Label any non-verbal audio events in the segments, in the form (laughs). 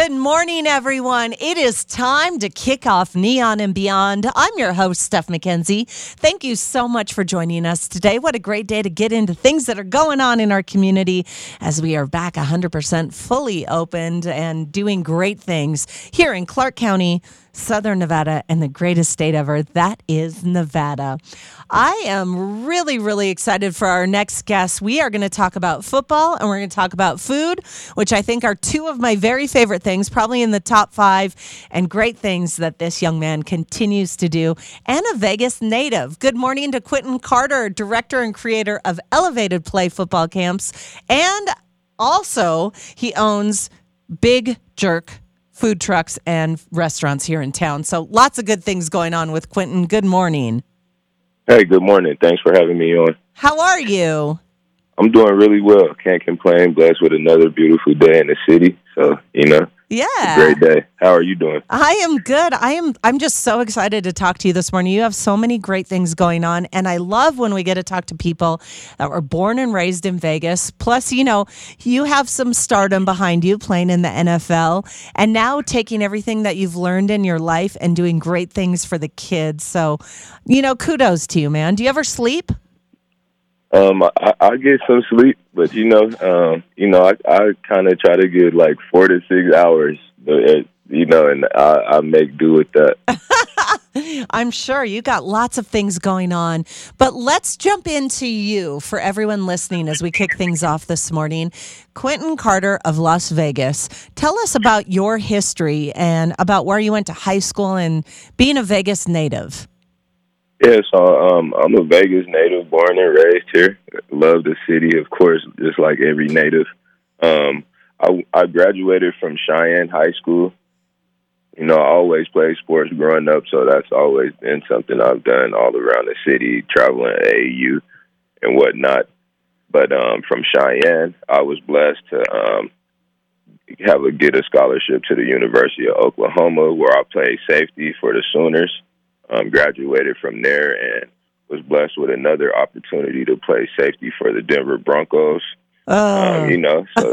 Good morning, everyone. It is time to kick off Neon and Beyond. I'm your host, Steph McKenzie. Thank you so much for joining us today. What a great day to get into things that are going on in our community as we are back 100% fully opened and doing great things here in Clark County. Southern Nevada and the greatest state ever. That is Nevada. I am really, really excited for our next guest. We are going to talk about football and we're going to talk about food, which I think are two of my very favorite things, probably in the top five, and great things that this young man continues to do. And a Vegas native. Good morning to Quinton Carter, director and creator of Elevated Play Football Camps. And also, he owns Big Jerk food trucks and restaurants here in town. So lots of good things going on with Quinton. Good morning. Hey, good morning. Thanks for having me on. How are you? I'm doing really well. Can't complain. Blessed with another beautiful day in the city. So, you know, yeah. Great day. How are you doing? I am good. I am I'm just so excited to talk to you this morning. You have so many great things going on and I love when we get to talk to people that were born and raised in Vegas. Plus, you know, you have some stardom behind you playing in the NFL and now taking everything that you've learned in your life and doing great things for the kids. So, you know, kudos to you, man. Do you ever sleep? Um, I, I get some sleep, but you know, um, you know, I, I kind of try to get like four to six hours, but you know, and I, I make do with that. (laughs) I'm sure you got lots of things going on, but let's jump into you for everyone listening as we kick things off this morning. Quinton Carter of Las Vegas, tell us about your history and about where you went to high school and being a Vegas native. Yeah, so um, I'm a Vegas native, born and raised here. Love the city, of course, just like every native. Um, I, I graduated from Cheyenne High School. You know, I always played sports growing up, so that's always been something I've done all around the city, traveling AAU and whatnot. But um, from Cheyenne, I was blessed to um, have a get a scholarship to the University of Oklahoma, where I played safety for the Sooners um, graduated from there and was blessed with another opportunity to play safety for the Denver Broncos. Oh. Um, you know, so (laughs)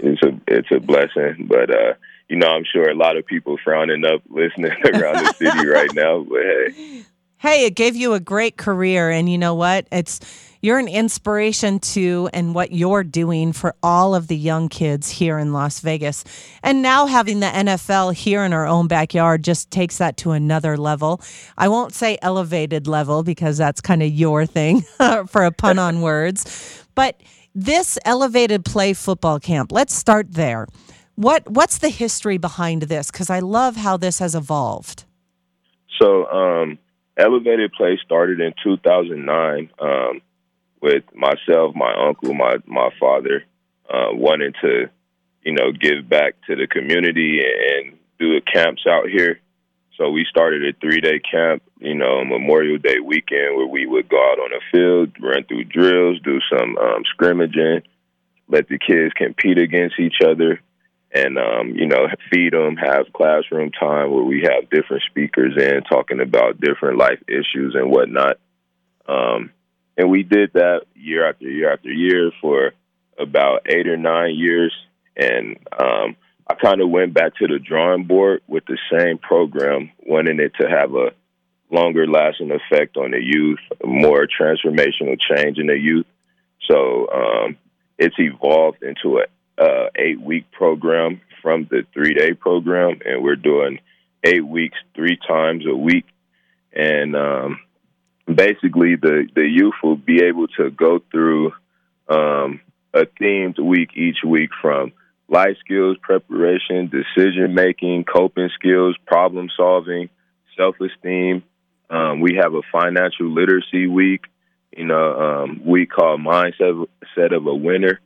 it's a it's a blessing. But uh, you know, I'm sure a lot of people frowning up listening (laughs) around the city right now. But hey, hey, it gave you a great career, and you know what? It's you're an inspiration to and what you're doing for all of the young kids here in Las Vegas. And now having the NFL here in our own backyard just takes that to another level. I won't say elevated level because that's kind of your thing (laughs) for a pun on words. But this elevated play football camp, let's start there. What what's the history behind this? Because I love how this has evolved. So, um, elevated play started in 2009. Um, with myself, my uncle, my my father, uh, wanting to, you know, give back to the community and do camps out here. So we started a three day camp, you know, Memorial Day weekend where we would go out on the field, run through drills, do some um, scrimmaging, let the kids compete against each other, and um, you know, feed them, have classroom time where we have different speakers in talking about different life issues and whatnot. Um, and we did that year after year after year for about eight or nine years. And um, I kind of went back to the drawing board with the same program, wanting it to have a longer lasting effect on the youth, more transformational change in the youth. So um, it's evolved into a uh, eight week program from the three day program, and we're doing eight weeks three times a week. And um, basically the the youth will be able to go through um, a themed week each week from life skills preparation, decision making, coping skills, problem solving, self esteem. Um, we have a financial literacy week, you know, um, week called Mindset Set of a Winner.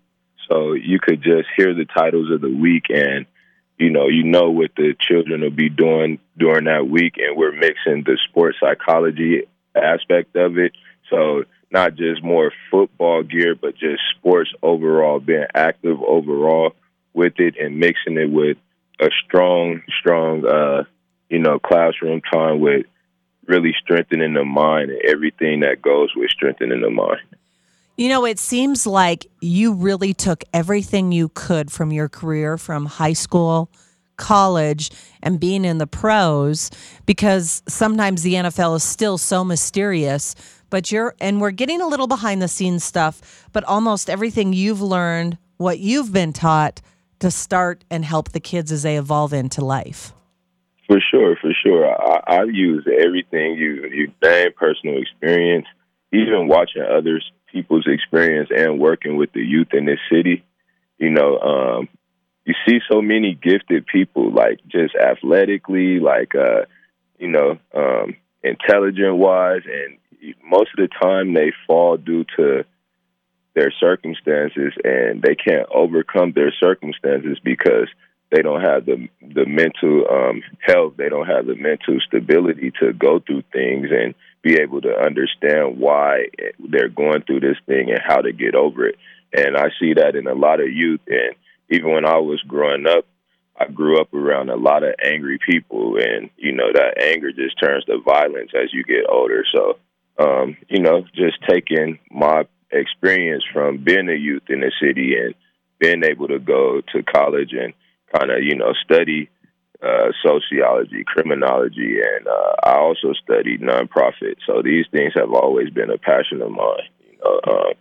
So you could just hear the titles of the week and you know, you know what the children will be doing during that week, and we're mixing the sports psychology aspect of it. So not just more football gear, but just sports overall, being active overall with it and mixing it with a strong, strong, uh, you know, classroom time with really strengthening the mind and everything that goes with strengthening the mind. You know, it seems like you really took everything you could from your career from high school, college, and being in the pros because sometimes the NFL is still so mysterious. But you're, and we're getting a little behind the scenes stuff, but almost everything you've learned, what you've been taught to start and help the kids as they evolve into life. For sure, for sure. I, I use everything you you name personal experience, even watching others people's experience and working with the youth in this city. You know, um, you see so many gifted people, like just athletically, like uh, you know, um, intelligent wise, and most of the time they fall due to their circumstances, and they can't overcome their circumstances because they don't have the the mental um, health, they don't have the mental stability to go through things and be able to understand why they're going through this thing and how to get over it. And I see that in a lot of youth. And even when I was growing up, I grew up around a lot of angry people, and you know that anger just turns to violence as you get older. So, um, you know, just taking my experience from being a youth in the city and being able to go to college and kind of you know study uh, sociology, criminology, and uh, I also studied nonprofit. So these things have always been a passion of mine. You know, uh,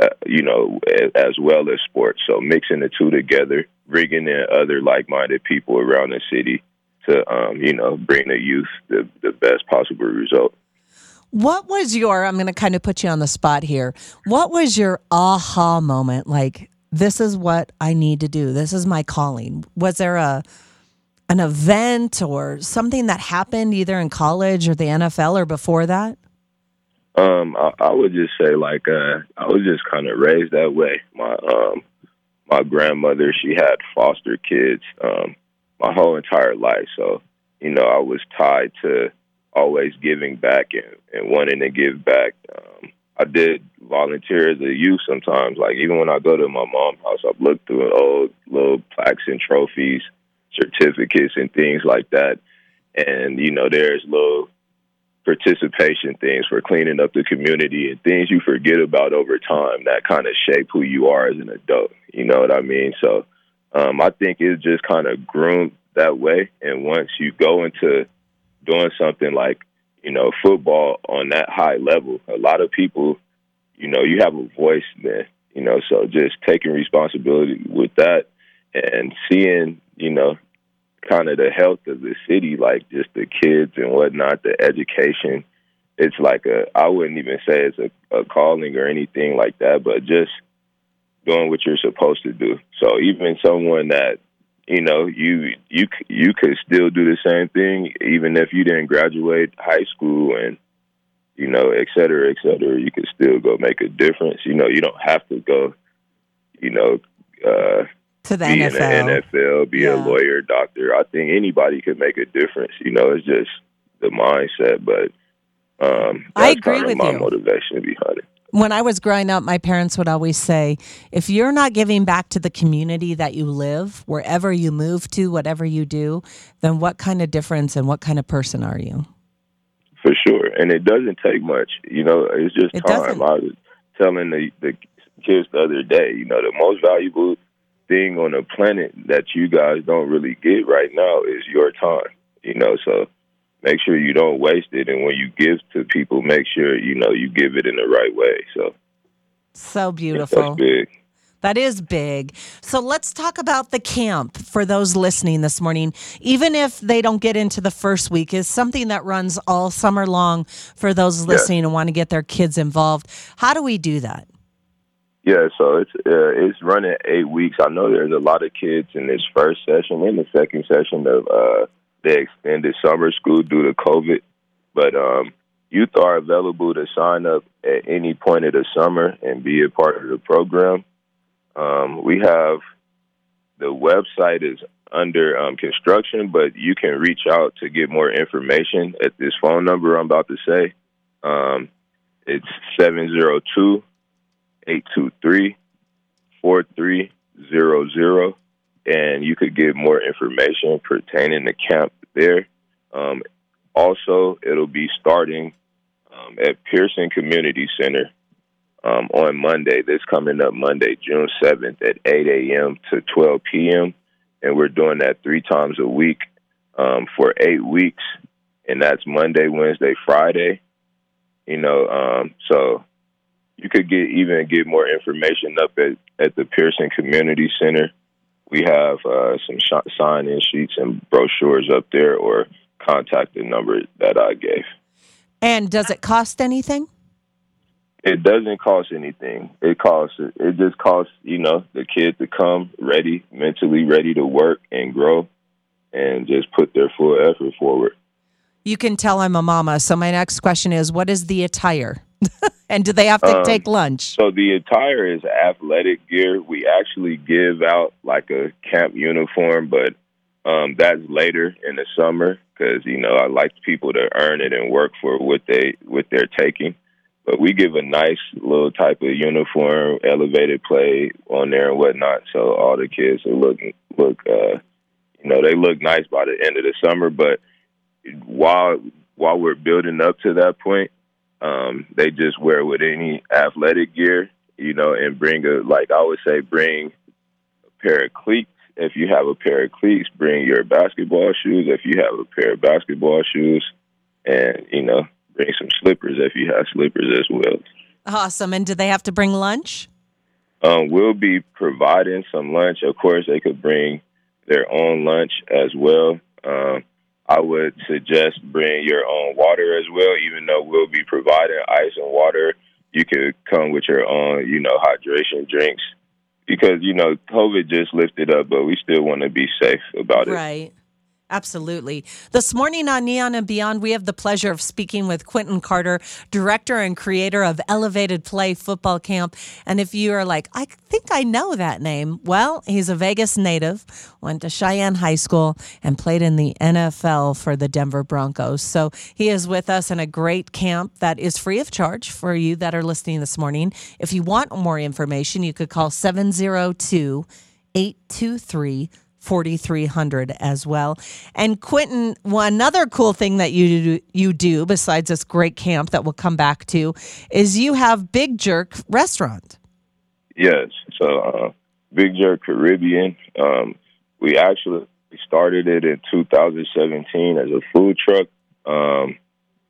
uh, you know, as well as sports. So mixing the two together, bringing in other like-minded people around the city to, um, you know, bring the youth the, the best possible result. What was your? I'm going to kind of put you on the spot here. What was your aha moment? Like, this is what I need to do. This is my calling. Was there a an event or something that happened either in college or the NFL or before that? Um, I, I would just say like uh, I was just kind of raised that way. My um, my grandmother, she had foster kids um, my whole entire life, so you know I was tied to always giving back and, and wanting to give back. Um, I did volunteer as a youth sometimes. Like even when I go to my mom's house, I've looked through old little plaques and trophies certificates and things like that. And, you know, there's little participation things for cleaning up the community and things you forget about over time that kind of shape who you are as an adult. You know what I mean? So um, I think it's just kind of groomed that way. And once you go into doing something like, you know, football on that high level, a lot of people, you know, you have a voice then, you know, so just taking responsibility with that and seeing, you know, kind of the health of the city, like just the kids and whatnot, the education. It's like a I wouldn't even say it's a, a calling or anything like that, but just doing what you're supposed to do. So even someone that you know you you you could still do the same thing even if you didn't graduate high school and you know et cetera et cetera you could still go make a difference you know you don't have to go you know uh to the be NFL. in the NFL, be Yeah. a lawyer, doctor. I think anybody could make a difference. You know, it's just the mindset. But um, I agree with my you. motivation behind it. when I was growing up, my parents would always say, if you're not giving back to the community that you live, wherever you move to, whatever you do, then what kind of difference and what kind of person are you? For sure, and it doesn't take much. You know, it's just It time. doesn't. I was telling the the kids the other day. You know, the most valuable thing on the planet that you guys don't really get right now is your time. You know, so make sure you don't waste it, and when you give to people, make sure you know you give it in the right way. So So that's beautiful. big. That is big. So let's talk about the camp for those listening this morning. Even if they don't get into the first week, is something that runs all summer long for those listening and want to get their kids involved. How do we do that? Yeah, so it's uh, it's running eight weeks. I know there's a lot of kids in this first session and the second session of uh, the extended summer school due to COVID, but um, youth are available to sign up at any point of the summer and be a part of the program. Um, we have the website is under um, construction, but you can reach out to get more information at this phone number I'm about to say. Um, it's seven zero two. 823-4300 and you could get more information pertaining to camp there. Um, also, it'll be starting um, at Pearson Community Center um, on Monday. This coming up Monday, June seventh, at eight a.m. to twelve p.m. And we're doing that three times a week um, for eight weeks, and that's Monday, Wednesday, Friday. You know, um, so you could get even get more information up at at the Pearson Community Center. We have uh, some sh- sign-in sheets and brochures up there, or contact the number that I gave. And does it cost anything? It doesn't cost anything. It costs. It just costs you know the kid to come ready, mentally ready to work and grow, and just put their full effort forward. You can tell I'm a mama. So my next question is, what is the attire? (laughs) and do they have to Um, take lunch? So the attire is athletic gear. We actually give out like a camp uniform, but um, that's later in the summer because you know I like people to earn it and work for what they what they're taking. But we give a nice little type of uniform, elevated play on there and whatnot, so all the kids will look look uh, you know they look nice by the end of the summer. But while while we're building up to that point, um, they just wear with any athletic gear, you know, and bring a like I would say bring a pair of cleats. If you have a pair of cleats, bring your basketball shoes. If you have a pair of basketball shoes, and you know, bring some slippers if you have slippers as well. Awesome. And do they have to bring lunch? Um, we'll be providing some lunch. Of course, they could bring their own lunch as well. Um, I would suggest bring your own water as well, even though we'll be providing ice and water. You could come with your own, you know, hydration drinks because, you know, COVID just lifted up, but we still want to be safe about it. Right. Absolutely. This morning on Neon and Beyond, we have the pleasure of speaking with Quinton Carter, director and creator of Elevated Play Football Camp. And if you are like, I think I know that name, well, he's a Vegas native, went to Cheyenne High School, and played in the NFL for the Denver Broncos. So he is with us in a great camp that is free of charge for you that are listening this morning. If you want more information, you could call 702 823 4300 as well. And Quinton, one another cool thing that you do, you do besides this great camp that we'll come back to is you have Big Jerk restaurant. Yes. So, uh, Big Jerk Caribbean, um, we actually started it in 2017 as a food truck. Um,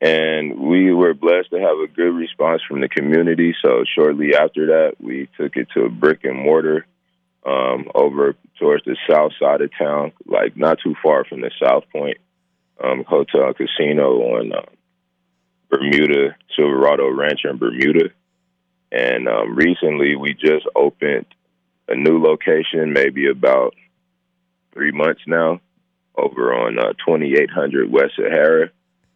and we were blessed to have a good response from the community. So, shortly after that, we took it to a brick and mortar um, over towards the south side of town, like not too far from the South Point um, Hotel Casino on uh, Bermuda, Silverado Ranch in Bermuda. And um, recently, we just opened a new location, maybe about three months now, over on uh, 2800 West Sahara.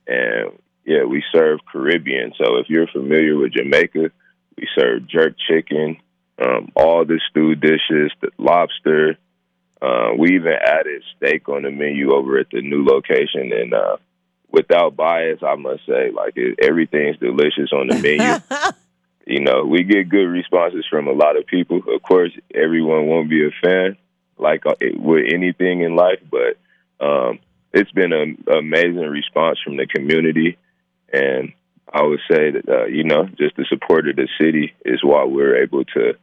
And yeah, we serve Caribbean. So if you're familiar with Jamaica, we serve jerk chicken, um, all the stew dishes, the lobster. Uh, we even added steak on the menu over at the new location. And uh, without bias, I must say, like it, everything's delicious on the menu. (laughs) you know, we get good responses from a lot of people. Of course, everyone won't be a fan, like uh, with anything in life, but um, it's been an amazing response from the community. And I would say that, uh, you know, just the support of the city is why we're able to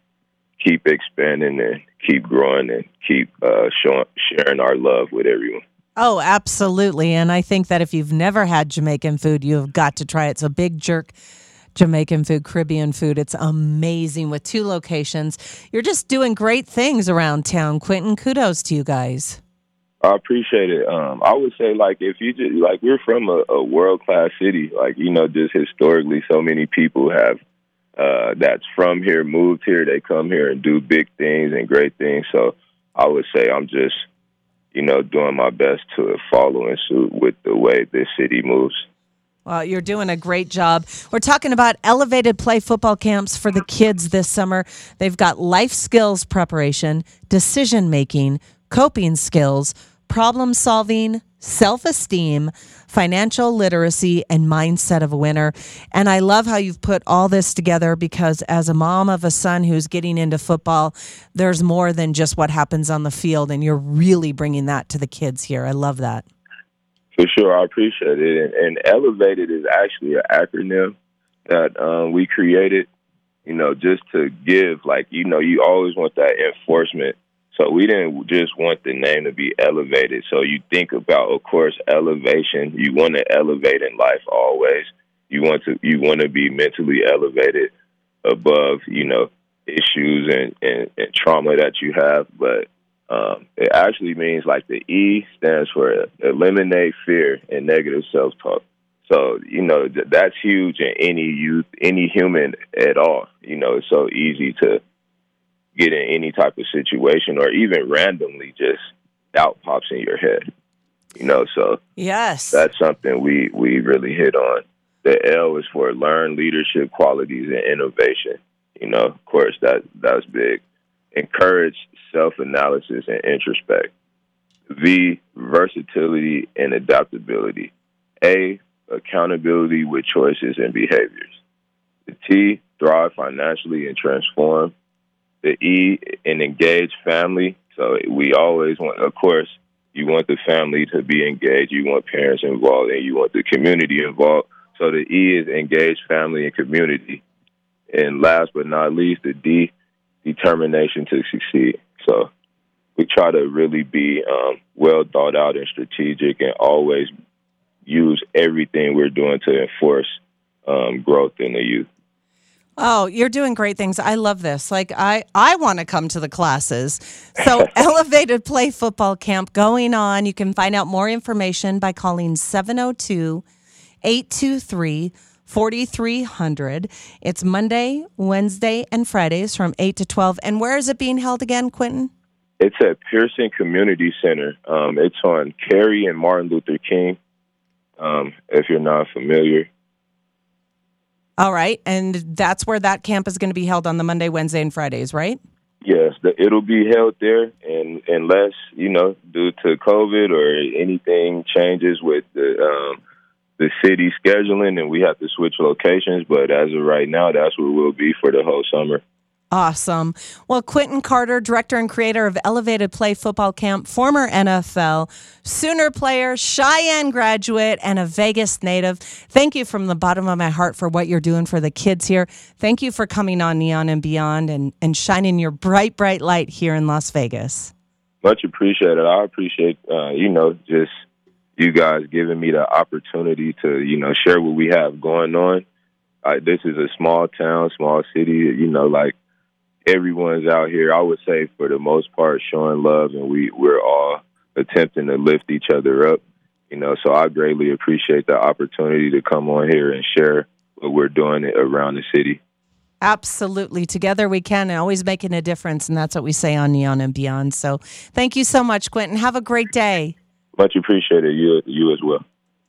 keep expanding and keep growing and keep uh, showing, sharing our love with everyone. Oh, absolutely. And I think that if you've never had Jamaican food, you've got to try it. It's a big jerk. Jamaican food, Caribbean food. It's amazing with two locations. You're just doing great things around town, Quinton. Kudos to you guys. I appreciate it. Um, I would say, like, if you just like, we're from a, a world class city. Like, you know, just historically, so many people have uh, that's from here, moved here. They come here and do big things and great things. So, I would say I'm just, you know, doing my best to follow in suit with the way this city moves. Well, you're doing a great job. We're talking about elevated play football camps for the kids this summer. They've got life skills preparation, decision making, coping skills, problem solving, self esteem, financial literacy, and mindset of a winner. And I love how you've put all this together because as a mom of a son who's getting into football, there's more than just what happens on the field. And you're really bringing that to the kids here. I love that. For sure, I appreciate it. And, and Elevated is actually an acronym that um, we created, you know, just to give, like, you know, you always want that enforcement. So we didn't just want the name to be elevated. So you think about, of course, elevation. You want to elevate in life always. You want to you want to be mentally elevated above, you know, issues and, and, and trauma that you have. But um, it actually means like the E stands for eliminate fear and negative self talk. So you know th- that's huge in any youth, any human at all. You know, it's so easy to get in any type of situation, or even randomly, just doubt pops in your head. You know, so yes, that's something we we really hit on. The L is for learn leadership qualities and innovation. You know, of course that that's big. Encourage self analysis and introspect. V versatility and adaptability. A accountability with choices and behaviors. The T, thrive financially and transform. The E, and engage family. So we always want, of course, you want the family to be engaged, you want parents involved, and you want the community involved. So the E is engage family and community. And last but not least, the D, determination to succeed. So we try to really be um, well thought out and strategic and always use everything we're doing to enforce um, growth in the youth. Oh, you're doing great things. I love this. Like I I want to come to the classes. So (laughs) Elevated Play Football Camp going on. You can find out more information by calling 702 823 4300. It's Monday, Wednesday, and Fridays from 8 to 12. And where is it being held again, Quinton? It's at Pearson Community Center. Um, it's on Carey and Martin Luther King um, if you're not familiar. All right. And that's where that camp is going to be held on the Monday, Wednesday, and Fridays, right? Yes, the, it'll be held there, and unless you know, due to COVID or anything changes with the um, the city scheduling, and we have to switch locations. But as of right now, that's where we'll be for the whole summer. Awesome. Well, Quinton Carter, director and creator of Elevated Play Football Camp, former NFL, Sooner player, Cheyenne graduate, and a Vegas native. Thank you from the bottom of my heart for what you're doing for the kids here. Thank you for coming on Neon and Beyond and, and shining your bright, bright light here in Las Vegas. Much appreciated. I appreciate, uh, you know, just you guys giving me the opportunity to, you know, share what we have going on. This is a small town, small city, you know, like everyone's out here. I would say for the most part showing love, and we we're all attempting to lift each other up. You know, so I greatly appreciate the opportunity to come on here and share what we're doing around the city. Absolutely. Together we can, and always making a difference. And that's what we say on Neon and Beyond. So thank you so much, Quinton. Have a great day. Much appreciated. You, you as well.